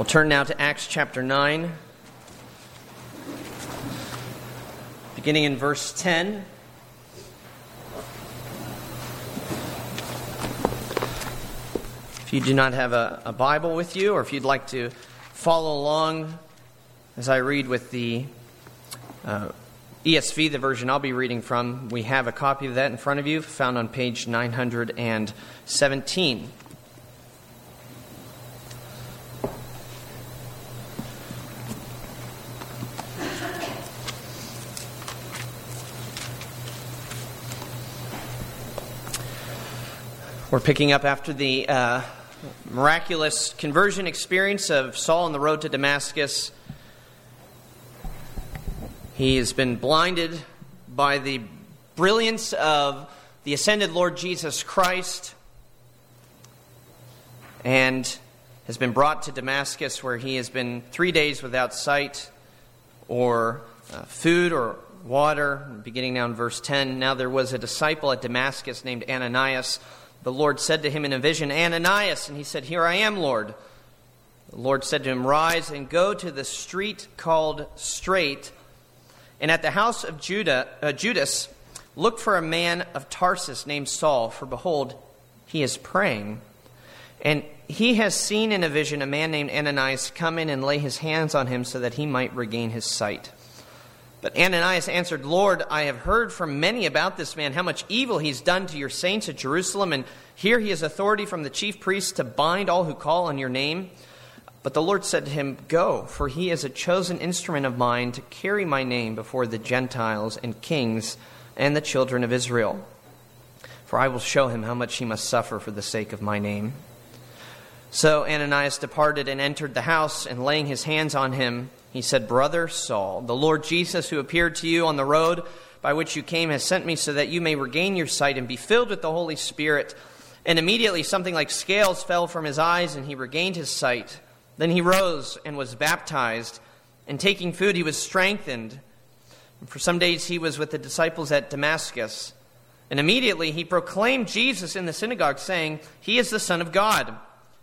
We'll turn now to Acts chapter 9, beginning in verse 10. If you do not have a, a, Bible with you, or if you'd like to follow along as I read with the uh, ESV, the version I'll be reading from, we have a copy of that in front of you, found on page 917. We're picking up after the uh, miraculous conversion experience of Saul on the road to Damascus. He has been blinded by the brilliance of the ascended Lord Jesus Christ and has been brought to Damascus, where he has been three days without sight or uh, food or water. Beginning now in verse 10 Now there was a disciple at Damascus named Ananias the Lord said to him in a vision, Ananias, and he said, Here I am, Lord. The Lord said to him, Rise and go to the street called Straight, and at the house of Judah, uh, Judas, look for a man of Tarsus named Saul, for behold, he is praying. And he has seen in a vision a man named Ananias come in and lay his hands on him so that he might regain his sight. But Ananias answered, Lord, I have heard from many about this man, how much evil he's done to your saints at Jerusalem, and here he has authority from the chief priests to bind all who call on your name. But the Lord said to him, Go, for he is a chosen instrument of mine to carry my name before the Gentiles and kings and the children of Israel. For I will show him how much he must suffer for the sake of my name. So Ananias departed and entered the house, and laying his hands on him, he said, Brother Saul, the Lord Jesus, who appeared to you on the road by which you came, has sent me so that you may regain your sight and be filled with the Holy Spirit. And immediately something like scales fell from his eyes, and he regained his sight. Then he rose and was baptized, and taking food, he was strengthened. And for some days he was with the disciples at Damascus. And immediately he proclaimed Jesus in the synagogue, saying, He is the Son of God.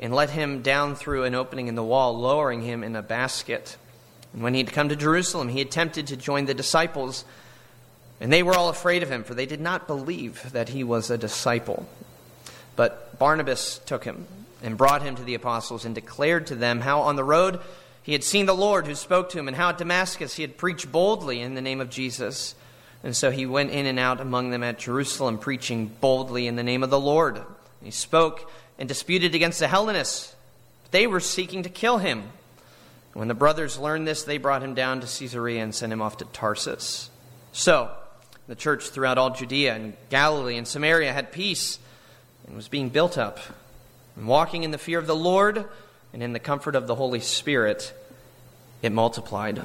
and let him down through an opening in the wall, lowering him in a basket. And when he had come to Jerusalem, he attempted to join the disciples, and they were all afraid of him, for they did not believe that he was a disciple. But Barnabas took him and brought him to the apostles and declared to them how on the road he had seen the Lord who spoke to him, and how at Damascus he had preached boldly in the name of Jesus. And so he went in and out among them at Jerusalem, preaching boldly in the name of the Lord. He spoke and disputed against the Hellenists. They were seeking to kill him. When the brothers learned this, they brought him down to Caesarea and sent him off to Tarsus. So, the church throughout all Judea and Galilee and Samaria had peace and was being built up. And walking in the fear of the Lord and in the comfort of the Holy Spirit, it multiplied.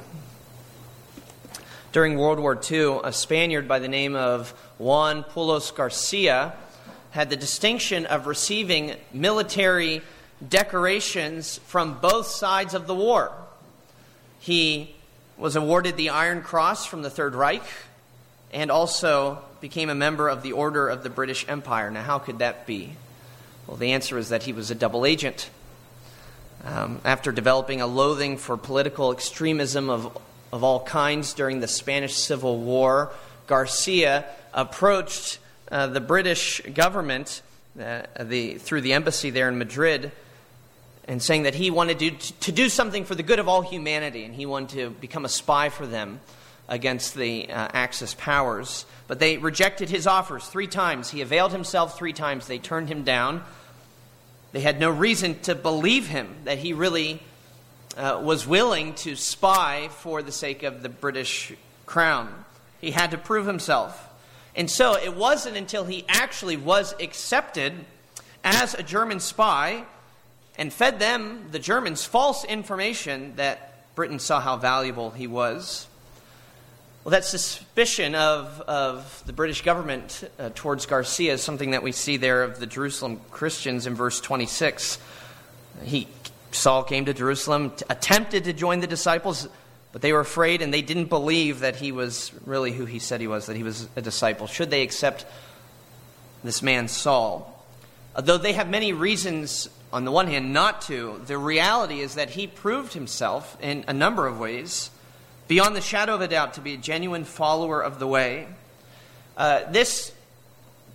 During World War II, a Spaniard by the name of Juan Pujol Garcia had the distinction of receiving military decorations from both sides of the war. He was awarded the Iron Cross from the Third Reich and also became a member of the Order of the British Empire. Now, how could that be? Well, the answer is that he was a double agent. Um, after developing a loathing for political extremism of, of all kinds during the Spanish Civil War, Garcia approached uh, the British government uh, the, through the embassy there in Madrid and saying that he wanted to, to do something for the good of all humanity and he wanted to become a spy for them against the uh, Axis powers. But they rejected his offers three times. He availed himself three times. They turned him down. They had no reason to believe him that he really uh, was willing to spy for the sake of the British crown. He had to prove himself. And so it wasn't until he actually was accepted as a German spy and fed them, the Germans, false information that Britain saw how valuable he was. Well, that suspicion of, of the British government uh, towards Garcia is something that we see there of the Jerusalem Christians in verse 26. He, Saul came to Jerusalem, t- attempted to join the disciples, but they were afraid and they didn't believe that he was really who he said he was, that he was a disciple. Should they accept this man, Saul? Though they have many reasons, on the one hand, not to, the reality is that he proved himself in a number of ways beyond the shadow of a doubt, to be a genuine follower of the way. Uh, this,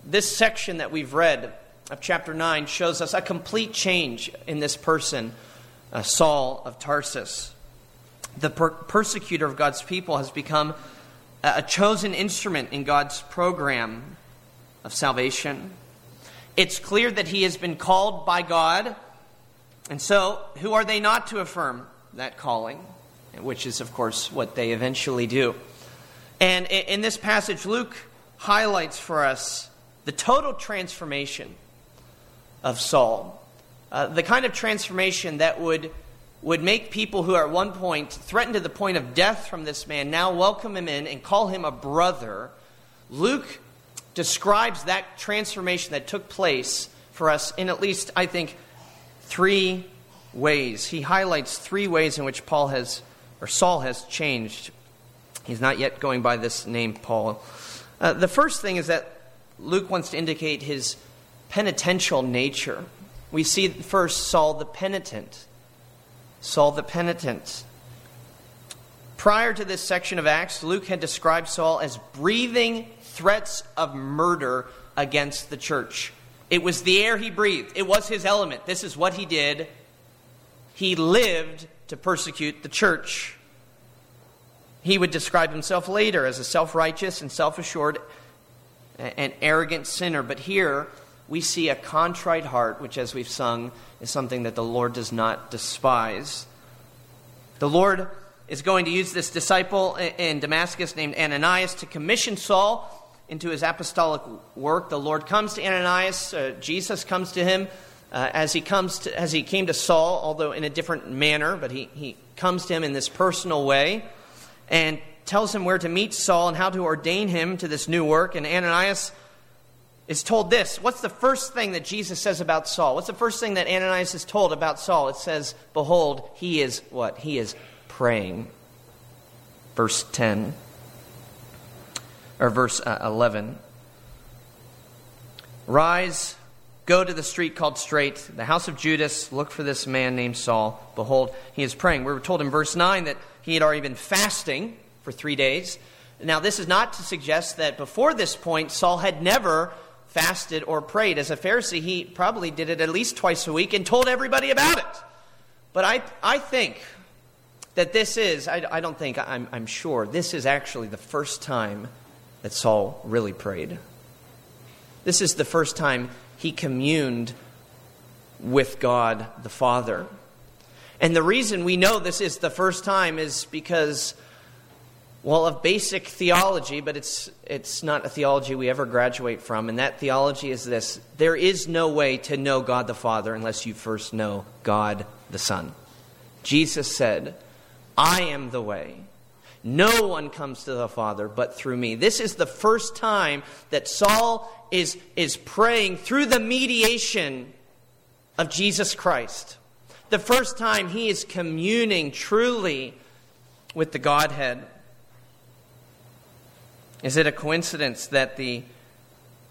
this section that we've read of chapter 9 shows us a complete change in this person, uh, Saul of Tarsus. The per- persecutor of God's people has become a, chosen instrument in God's program of salvation. It's clear that he has been called by God. And so, who are they not to affirm that calling? which is, of course, what they eventually do. And in this passage, Luke highlights for us the total transformation of Saul. Uh, the kind of transformation that would, would make people who are at one point threatened to the point of death from this man now welcome him in and call him a brother. Luke describes that transformation that took place for us in at least, I think, three ways. He highlights three ways in which Paul has or Saul has changed. He's not yet going by this name, Paul. Uh, the first thing is that Luke wants to indicate his penitential nature. We see first Saul the penitent. Saul the penitent. Prior to this section of Acts, Luke had described Saul as breathing threats of murder against the church. It was the air he breathed, it was his element. This is what he did. He lived to persecute the church. He would describe himself later as a self righteous and self assured and arrogant sinner. But here we see a contrite heart, which, as we've sung, is something that the Lord does not despise. The Lord is going to use this disciple in Damascus named Ananias to commission Saul into his apostolic work. The Lord comes to Ananias, uh, Jesus comes to him uh, as he comes to, as he came to Saul, although in a different manner, but he, he comes to him in this personal way and tells him where to meet Saul and how to ordain him to this new work. And Ananias is told this. What's the first thing that Jesus says about Saul? What's the first thing that Ananias is told about Saul? It says, Behold, he is what? He is praying. Verse 10, or verse uh, 11. Rise Go to the street called Straight, the house of Judas, look for this man named Saul. Behold, he is praying. We were told in verse 9 that he had already been fasting for three days. Now, this is not to suggest that before this point, Saul had never fasted or prayed. As a Pharisee, he probably did it at least twice a week and told everybody about it. But I, I think that this is, I, I don't think, I'm, I'm sure, this is actually the first time that Saul really prayed. This is the first time he communed with God the Father. And the reason we know this is the first time is because, well, of basic theology, but it's, it's not a theology we ever graduate from. And that theology is this there is no way to know God the Father unless you first know God the Son. Jesus said, I am the way. No one comes to the Father but through me. This is the first time that Saul is, is praying through the mediation of Jesus Christ. The first time he is communing truly with the Godhead. Is it a coincidence that the,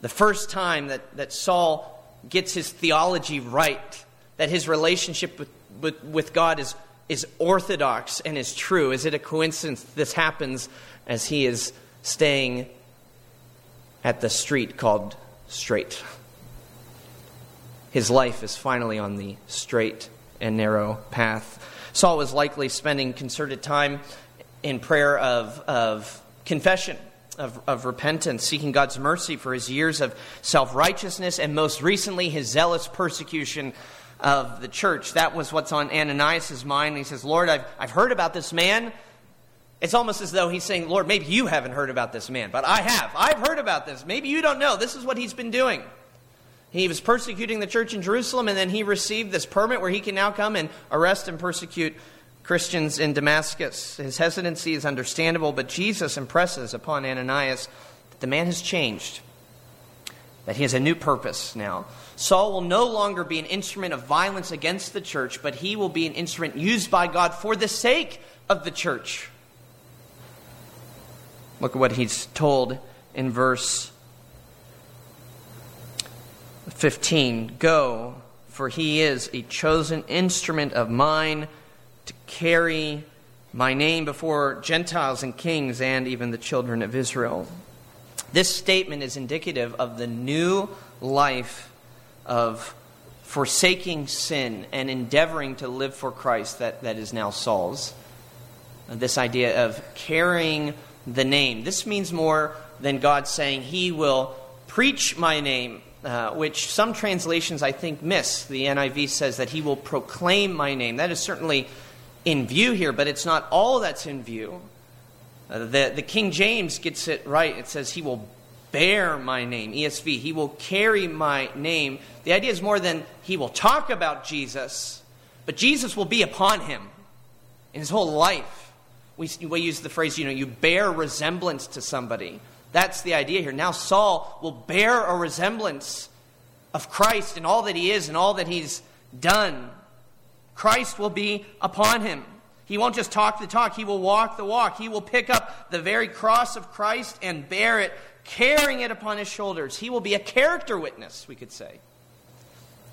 the first time that, that Saul gets his theology right, that his relationship with, with, with God is, is orthodox and is true? Is it a coincidence this happens as he is staying at the street called Straight? His life is finally on the straight and narrow path. Saul was likely spending concerted time in prayer of, of confession, of, of repentance, seeking God's mercy for his years of self righteousness, and most recently, his zealous persecution of the church. That was what's on Ananias' mind. He says, Lord, I've, I've heard about this man. It's almost as though he's saying, Lord, maybe you haven't heard about this man, but I have. I've heard about this. Maybe you don't know. This is what he's been doing. He was persecuting the church in Jerusalem, and then he received this permit where he can now come and arrest and persecute Christians in Damascus. His hesitancy is understandable, but Jesus impresses upon Ananias that the man has changed, that he has a new purpose now. Saul will no longer be an instrument of violence against the church, but he will be an instrument used by God for the sake of the church. Look at what he's told in verse 15 Go, for he is a chosen instrument of mine carry my name before Gentiles and kings and even the children of Israel. This statement is indicative of the new life of forsaking sin and endeavoring to live for Christ that, that is now Saul's. This idea of carrying the name. This means more than God saying, He will preach my name, uh, which some translations I think miss. The NIV says that He will proclaim my name. That is certainly in view here, but it's not all that's in view. Uh, the, the King James gets it right. It says, He will bear my name. ESV, He will carry my name. The idea is more than He will talk about Jesus, but Jesus will be upon Him in His whole life. We, we use the phrase, you know, you bear resemblance to somebody. That's the idea here. Now Saul will bear a resemblance of Christ and all that he is and all that he's done. Christ will be upon him. He won't just talk the talk, he will walk the walk. He will pick up the very cross of Christ and bear it, carrying it upon his shoulders. He will be a character witness, we could say.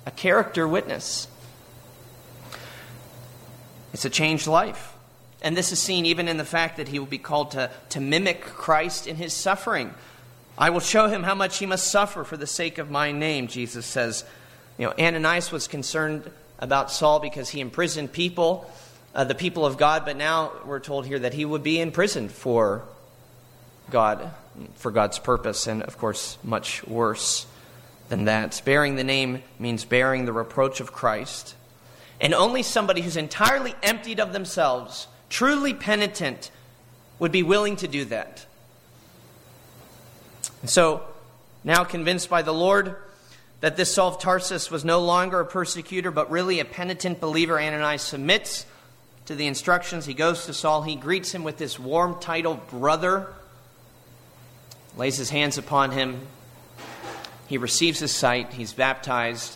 A character witness. It's a changed life. And this is seen even in the fact that he will be called to, to mimic Christ in his suffering. I will show him how much he must suffer for the sake of my name, Jesus says. You know, Ananias was concerned about Saul because he imprisoned people, uh, the people of God, but now we're told here that he would be imprisoned for God, for God's purpose, and of course, much worse than that. Bearing the name means bearing the reproach of Christ. And only somebody who's entirely emptied of themselves truly penitent would be willing to do that. And so, now convinced by the Lord that this Saul of Tarsus was no longer a persecutor, but really a penitent believer, Ananias submits to the instructions. He goes to Saul. He greets him with this warm title, brother, lays his hands upon him. He receives his sight. He's baptized.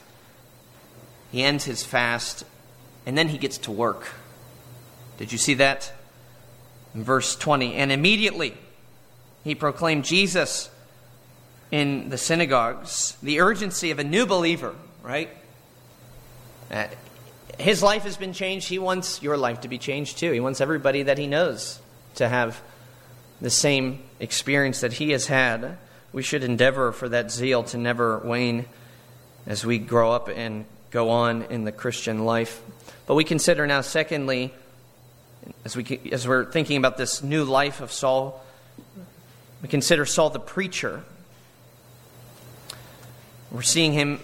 He ends his fast. And then he gets to work. Did you see that? In verse 20. And immediately he proclaimed Jesus in the synagogues. The urgency of a new believer, right? Uh, his life has been changed. He wants your life to be changed too. He wants everybody that he knows to have the same experience that he has had. We should endeavor for that zeal to never wane as we grow up and go on in the Christian life. But we consider now, secondly, as, we, as we're thinking about this new life of Saul, we consider Saul the preacher. We're seeing him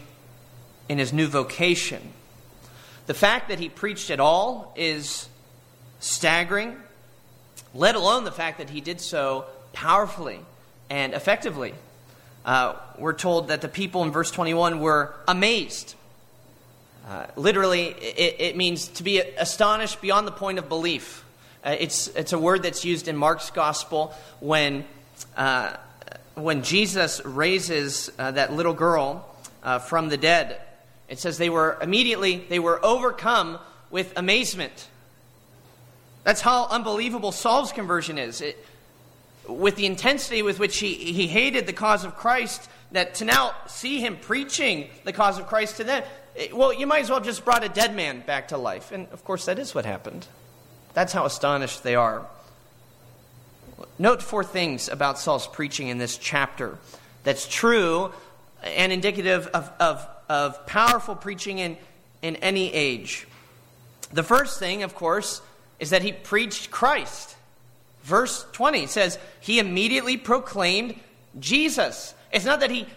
in his new vocation. The fact that he preached at all is staggering, let alone the fact that he did so powerfully and effectively. Uh, we're told that the people in verse 21 were amazed uh, literally, it, it, means to be astonished beyond the point of belief. Uh, it's, it's a word that's used in Mark's gospel when, uh, when Jesus raises uh, that little girl uh, from the dead. It says they were immediately, they were overcome with amazement. That's how unbelievable Saul's conversion is. It, with the intensity with which he, he hated the cause of Christ, that to now see him preaching the cause of Christ to them, Eh, well, you might as well just brought a dead man back to life. And of course, that is what happened. That's how astonished they are. Note four things about Saul's preaching in this chapter that's true and indicative of, of, of powerful preaching in, in any age. The first thing, of course, is that he preached Christ. Verse 20 says, He immediately proclaimed Jesus. It's not that he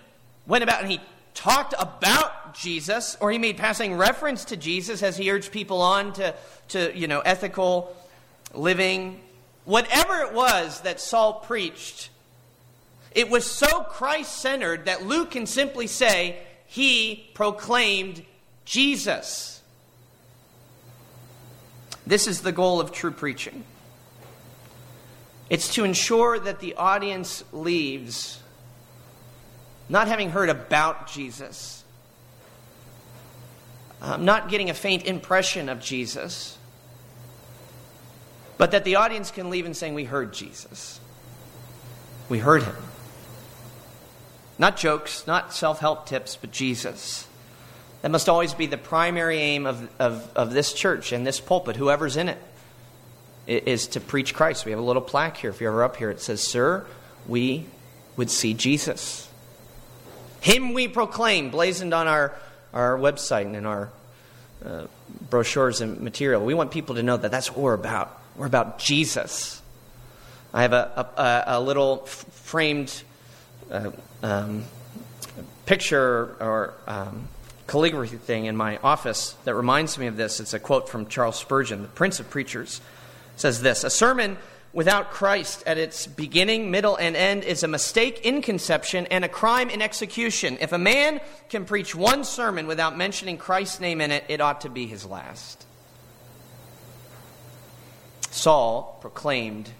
went about and he talked about Jesus, or he made passing reference to Jesus as he urged people on to, to you know, ethical living. Whatever it was that Saul preached, it was so Christ centered that Luke can simply say, he proclaimed Jesus. This is the goal of true preaching. It's to ensure that the audience leaves not having heard about Jesus, um, not getting a faint impression of Jesus, but that the audience can leave and saying, We heard Jesus. We heard him. Not jokes, not self help tips, but Jesus. That must always be the primary aim of, of, of this church and this pulpit, whoever's in it, is to preach Christ. We have a little plaque here, if you're ever up here. It says, Sir, we would see Jesus. Him we proclaim, blazoned on our, our website and in our uh, brochures and material. We want people to know that that's what we're about. We're about Jesus. I have a, a, a little framed uh, um, picture or um, calligraphy thing in my office that reminds me of this. It's a quote from Charles Spurgeon, the Prince of Preachers. Says this A sermon without Christ at its beginning, middle, and end is a mistake in conception and a crime in execution. If a man can preach one sermon without mentioning Christ's name in it, it ought to be his last. Saul proclaimed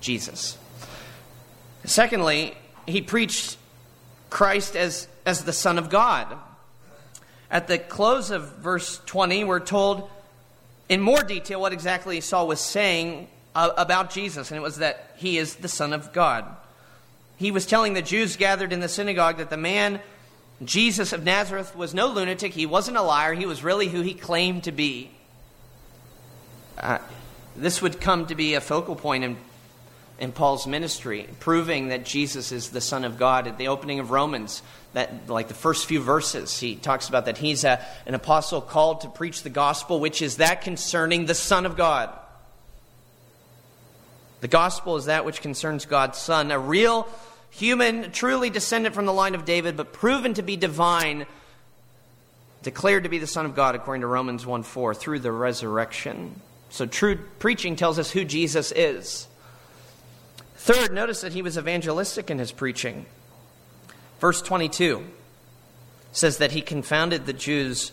Jesus. Secondly, he preached Christ as, as the Son of God. At the close of verse 20, we're told in more detail what exactly Saul was saying about Jesus, and it was that he is the Son of God. He was telling the Jews gathered in the synagogue that the man, Jesus of Nazareth, was no lunatic. He wasn't a liar. He was really who he claimed to be. Uh, this would come to be a focal point in, in Paul's ministry, proving that Jesus is the Son of God. At the opening of Romans, that like the first few verses, he talks about that he's a, an apostle called to preach the gospel, which is that concerning the Son of God. The gospel is that which concerns God's Son, a real human, truly descended from the line of David, but proven to be divine, declared to be the Son of God, according to Romans 1 4, through the resurrection. So true preaching tells us who Jesus is. Third, notice that he was evangelistic in his preaching. Verse 22 says that he confounded the Jews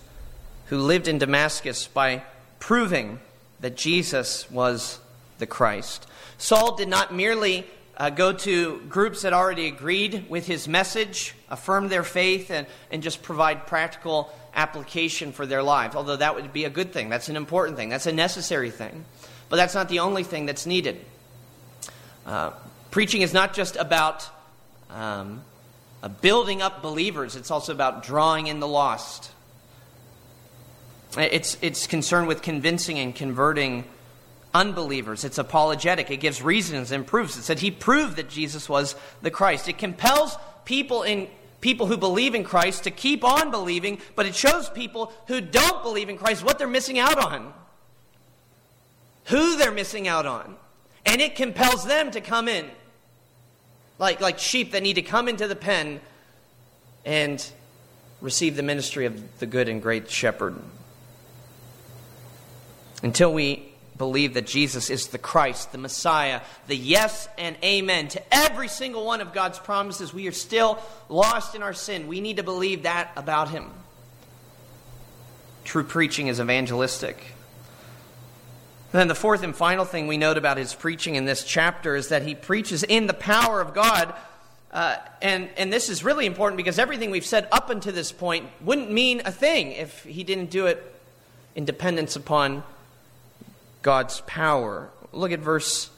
who lived in Damascus by proving that Jesus was the Christ. Saul did not merely uh, go to groups that already agreed with his message, affirm their faith, and, and just provide practical application for their lives, although that would be a good thing. That's an important thing. That's a necessary thing. But that's not the only thing that's needed. Uh, preaching is not just about um, uh, building up believers, it's also about drawing in the lost. It's, it's concerned with convincing and converting unbelievers. It's apologetic. It gives reasons and proofs. It said he proved that Jesus was the Christ. It compels people in people who believe in Christ to keep on believing, but it shows people who don't believe in Christ what they're missing out on. Who they're missing out on. And it compels them to come in. Like, like sheep that need to come into the pen and receive the ministry of the good and great shepherd. Until we believe that Jesus is the Christ, the Messiah, the yes and amen to every single one of God's promises. We are still lost in our sin. We need to believe that about Him. True preaching is evangelistic. And then the fourth and final thing we note about his preaching in this chapter is that he preaches in the power of God. Uh, and, and this is really important because everything we've said up until this point wouldn't mean a thing if he didn't do it in dependence upon God's power. Look at verse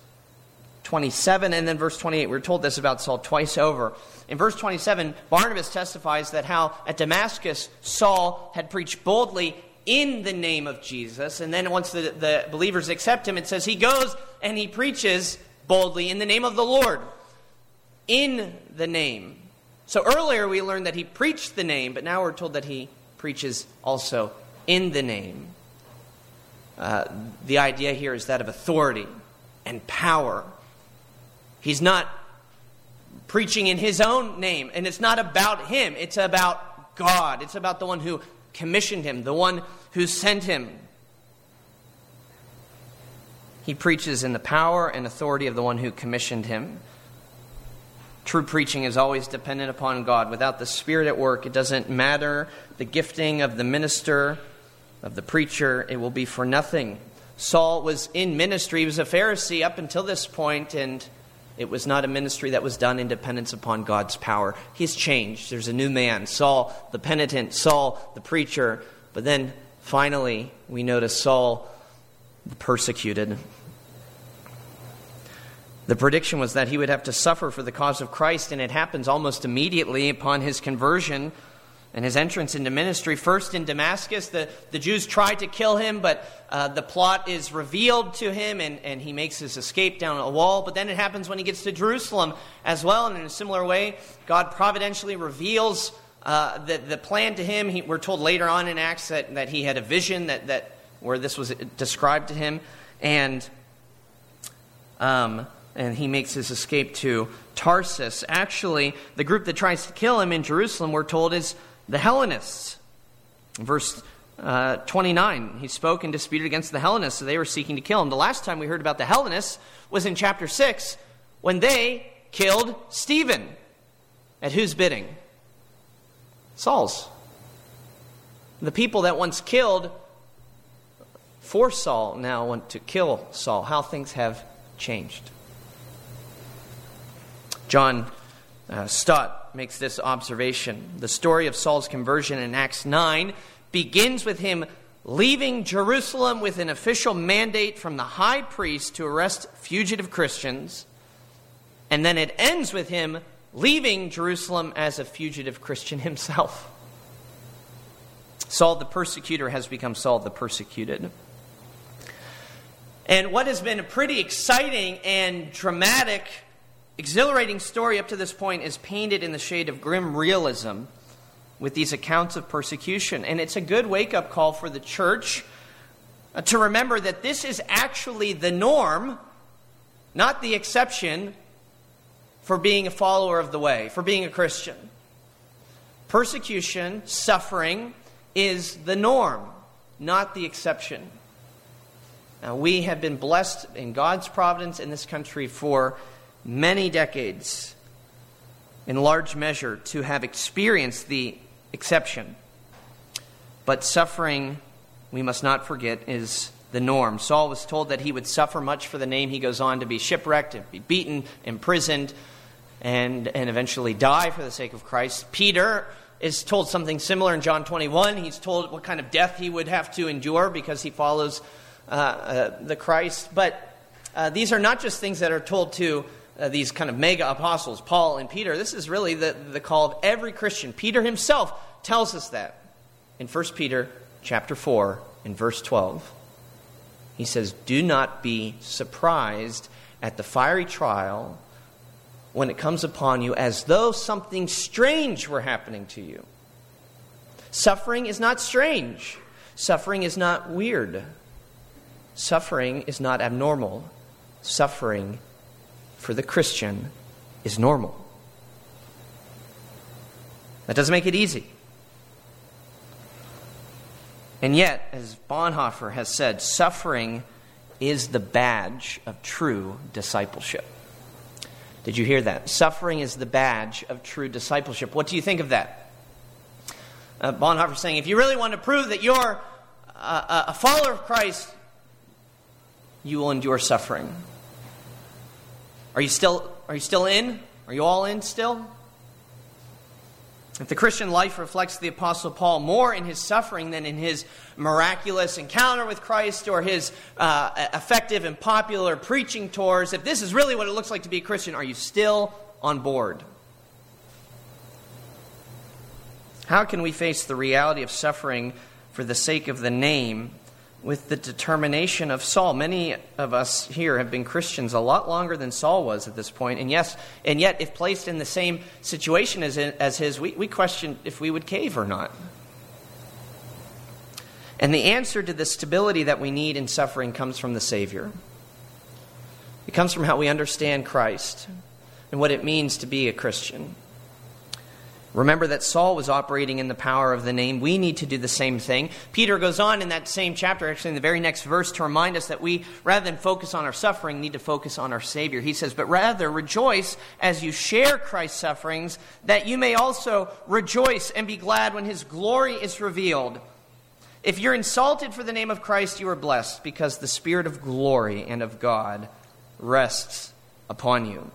27 and then verse 28. We're told this about Saul twice over. In verse 27, Barnabas testifies that how at Damascus Saul had preached boldly in the name of Jesus. And then once the, the believers accept him, it says he goes and he preaches boldly in the name of the Lord. In the name. So earlier we learned that he preached the name, but now we're told that he preaches also in the name. Uh, the idea here is that of authority and power. He's not preaching in his own name, and it's not about him, it's about God. It's about the one who commissioned him, the one who sent him. He preaches in the power and authority of the one who commissioned him. True preaching is always dependent upon God. Without the Spirit at work, it doesn't matter the gifting of the minister, of the preacher, it will be for nothing. Saul was in ministry, he was a Pharisee up until this point, and it was not a ministry that was done in dependence upon God's power. He's changed. There's a new man Saul the penitent, Saul the preacher. But then finally, we notice Saul the persecuted. The prediction was that he would have to suffer for the cause of Christ, and it happens almost immediately upon his conversion and his entrance into ministry. First in Damascus, the, the Jews try to kill him, but uh, the plot is revealed to him, and, and he makes his escape down a wall. But then it happens when he gets to Jerusalem as well, and in a similar way, God providentially reveals uh, the, the plan to him. He, we're told later on in Acts that, that he had a vision that, that where this was described to him, and um, and he makes his escape to Tarsus. Actually, the group that tries to kill him in Jerusalem, we're told, is the Hellenists. Verse uh, 29, he spoke and disputed against the Hellenists, so they were seeking to kill him. The last time we heard about the Hellenists was in chapter 6 when they killed Stephen. At whose bidding? Saul's. The people that once killed for Saul now want to kill Saul. How things have changed. John uh, Stott makes this observation. The story of Saul's conversion in Acts 9 begins with him leaving Jerusalem with an official mandate from the high priest to arrest fugitive Christians, and then it ends with him leaving Jerusalem as a fugitive Christian himself. Saul the persecutor has become Saul the persecuted. And what has been a pretty exciting and dramatic exhilarating story up to this point is painted in the shade of grim realism with these accounts of persecution. And it's a good wake up call for the church uh, to remember that this is actually the norm, not the exception, for being a follower of the way, for being a Christian. Persecution, suffering, is the norm, not the exception. Now, we have been blessed in God's providence in this country for many decades, in large measure, to have experienced the exception. But suffering, we must not forget, is the norm. Saul was told that he would suffer much for the name. He goes on to be shipwrecked, to be beaten, imprisoned, and, and eventually die for the sake of Christ. Peter is told something similar in John 21. He's told what kind of death he would have to endure because he follows uh, uh, the Christ. But uh, these are not just things that are told to uh, these kind of mega apostles, Paul and Peter. This is really the, the call of every Christian. Peter himself tells us that in 1 Peter chapter 4 in verse 12. He says, Do not be surprised at the fiery trial when it comes upon you as though something strange were happening to you. Suffering is not strange. Suffering is not weird. Suffering is not abnormal. Suffering for the Christian is normal. That doesn't make it easy. And yet, as Bonhoeffer has said, suffering is the badge of true discipleship. Did you hear that? Suffering is the badge of true discipleship. What do you think of that? Uh, Bonhoeffer saying, if you really want to prove that you're a, a follower of Christ, you will endure suffering. Are you still are you still in? Are you all in still? If the Christian life reflects the Apostle Paul more in his suffering than in his miraculous encounter with Christ or his uh, effective and popular preaching tours, if this is really what it looks like to be a Christian, are you still on board? How can we face the reality of suffering for the sake of the name with the determination of Saul. Many of us here have been Christians a lot longer than Saul was at this point, and yes, and yet if placed in the same situation as, as his, we, we question if we would cave or not. And the answer to the stability that we need in suffering comes from the Savior. It comes from how we understand Christ and what it means to be a Christian. Remember that Saul was operating in the power of the name. We need to do the same thing. Peter goes on in that same chapter, actually in the very next verse, to remind us that we, rather than focus on our suffering, need to focus on our Savior. He says, But rather rejoice as you share Christ's sufferings, that you may also rejoice and be glad when his glory is revealed. If you're insulted for the name of Christ, you are blessed, because the Spirit of glory and of God rests upon you.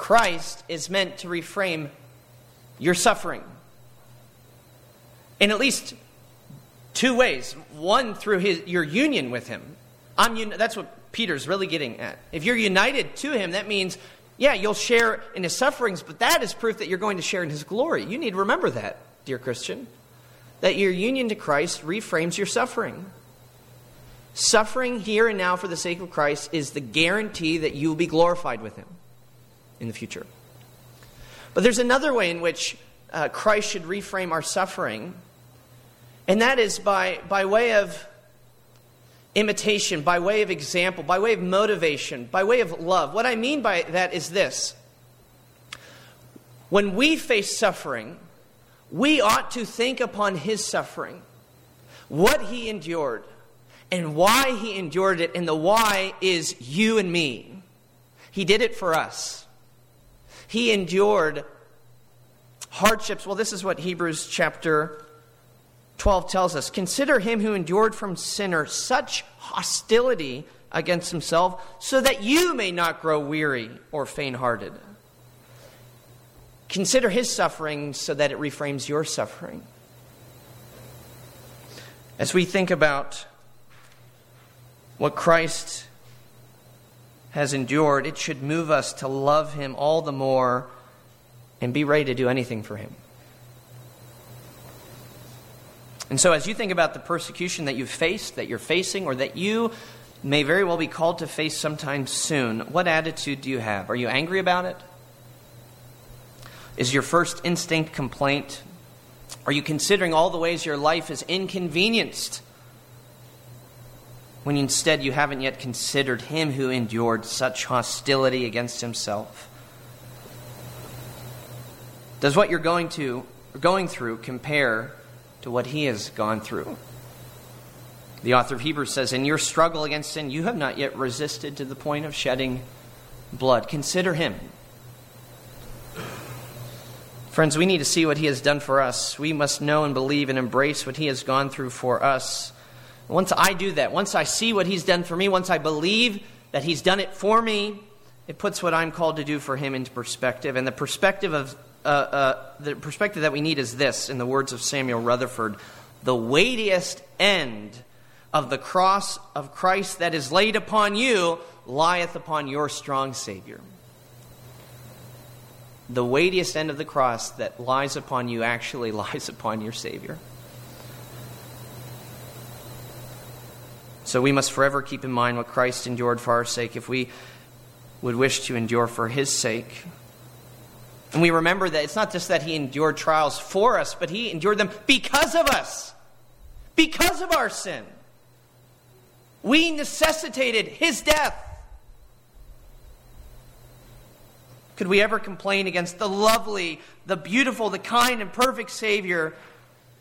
Christ is meant to reframe your suffering in at least two ways. One, through his, your union with him. I'm that's what Peter's really getting at. If you're united to him, that means, yeah, you'll share in his sufferings, but that is proof that you're going to share in his glory. You need to remember that, dear Christian, that your union to Christ reframes your suffering. Suffering here and now for the sake of Christ is the guarantee that you will be glorified with him in the future. But there's another way in which uh, Christ should reframe our suffering, and that is by, by way of imitation, by way of example, by way of motivation, by way of love. What I mean by that is this when we face suffering, we ought to think upon his suffering, what he endured, and why he endured it, and the why is you and me. He did it for us. He endured hardships. Well, this is what Hebrews chapter 12 tells us. Consider him who endured from sinner such hostility against himself, so that you may not grow weary or faint hearted. Consider his suffering so that it reframes your suffering. As we think about what Christ has endured, it should move us to love him all the more and be ready to do anything for him. And so, as you think about the persecution that you've faced, that you're facing, or that you may very well be called to face sometime soon, what attitude do you have? Are you angry about it? Is your first instinct complaint? Are you considering all the ways your life is inconvenienced? When instead you haven't yet considered him who endured such hostility against himself? Does what you're going to going through compare to what he has gone through? The author of Hebrews says, In your struggle against sin, you have not yet resisted to the point of shedding blood. Consider him. Friends, we need to see what he has done for us. We must know and believe and embrace what he has gone through for us. Once I do that, once I see what He's done for me, once I believe that He's done it for me, it puts what I'm called to do for Him into perspective. And the perspective of uh, uh, the perspective that we need is this, in the words of Samuel Rutherford: the weightiest end of the cross of Christ that is laid upon you lieth upon your strong Savior. The weightiest end of the cross that lies upon you actually lies upon your Savior. So we must forever keep in mind what Christ endured for our sake if we would wish to endure for his sake. And we remember that it's not just that he endured trials for us, but he endured them because of us, because of our sin. We necessitated his death. Could we ever complain against the lovely, the beautiful, the kind, and perfect Savior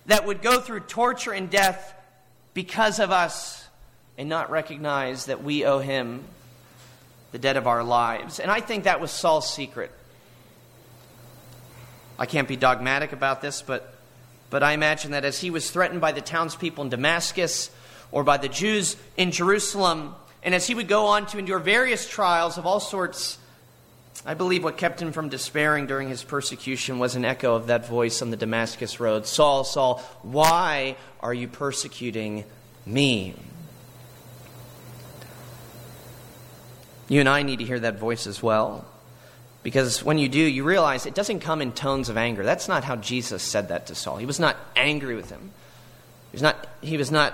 that would go through torture and death because of us? And not recognize that we owe him the debt of our lives. And I think that was Saul's secret. I can't be dogmatic about this, but, but I imagine that as he was threatened by the townspeople in Damascus or by the Jews in Jerusalem, and as he would go on to endure various trials of all sorts, I believe what kept him from despairing during his persecution was an echo of that voice on the Damascus road Saul, Saul, why are you persecuting me? You and I need to hear that voice as well. Because when you do, you realize it doesn't come in tones of anger. That's not how Jesus said that to Saul. He was not angry with him. He was not, he was not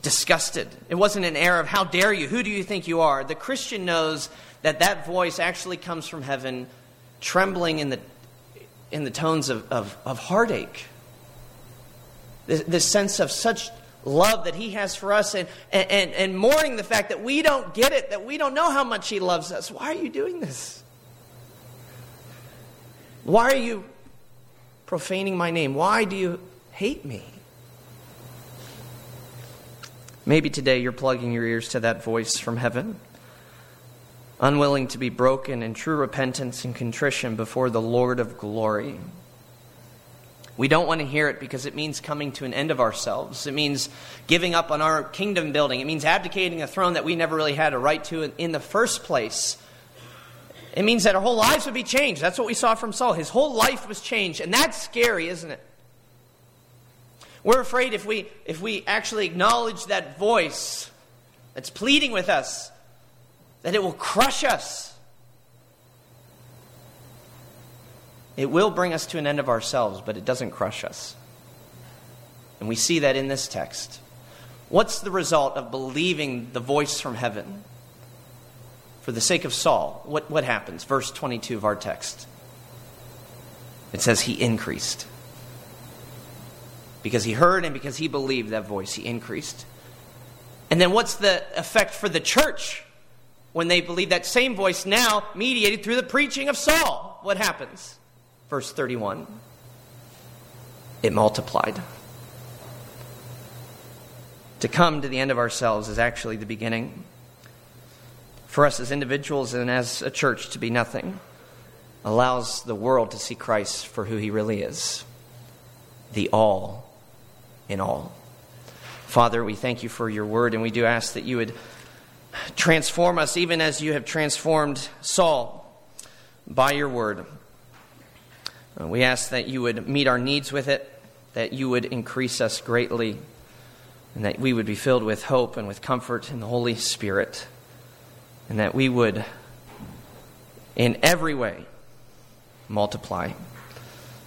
disgusted. It wasn't an air of, How dare you? Who do you think you are? The Christian knows that that voice actually comes from heaven, trembling in the, in the tones of, of, of heartache. This, this sense of such love that he has for us and, and, and mourning the fact that we don't get it, that we don't know how much he loves us. Why are you doing this? Why are you profaning my name? Why do you hate me? Maybe today you're plugging your ears to that voice from heaven, unwilling to be broken in true repentance and contrition before the Lord of glory. We don't want to hear it because it means coming to an end of ourselves. It means giving up on our kingdom building. It means abdicating a throne that we never really had a right to in the first place. It means that our whole lives would be changed. That's what we saw from Saul. His whole life was changed. And that's scary, isn't it? We're afraid if we, if we actually acknowledge that voice that's pleading with us, that it will crush us. It will bring us to an end of ourselves, but it doesn't crush us. And we see that in this text. What's the result of believing the voice from heaven? For the sake of Saul, what, what happens? Verse 22 of our text. It says he increased. Because he heard and because he believed that voice, he increased. And then what's the effect for the church when they believe that same voice now mediated through the preaching of Saul? What happens? Verse 31 it multiplied. To come to the end of ourselves is actually the beginning. For us as individuals and as a church to be nothing allows the world to see Christ for who he really is the all in all. Father, we thank you for your word, and we do ask that you would transform us even as you have transformed Saul by your word. We ask that you would meet our needs with it, that you would increase us greatly, and that we would be filled with hope and with comfort in the Holy Spirit, and that we would, in every way, multiply.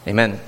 Amen.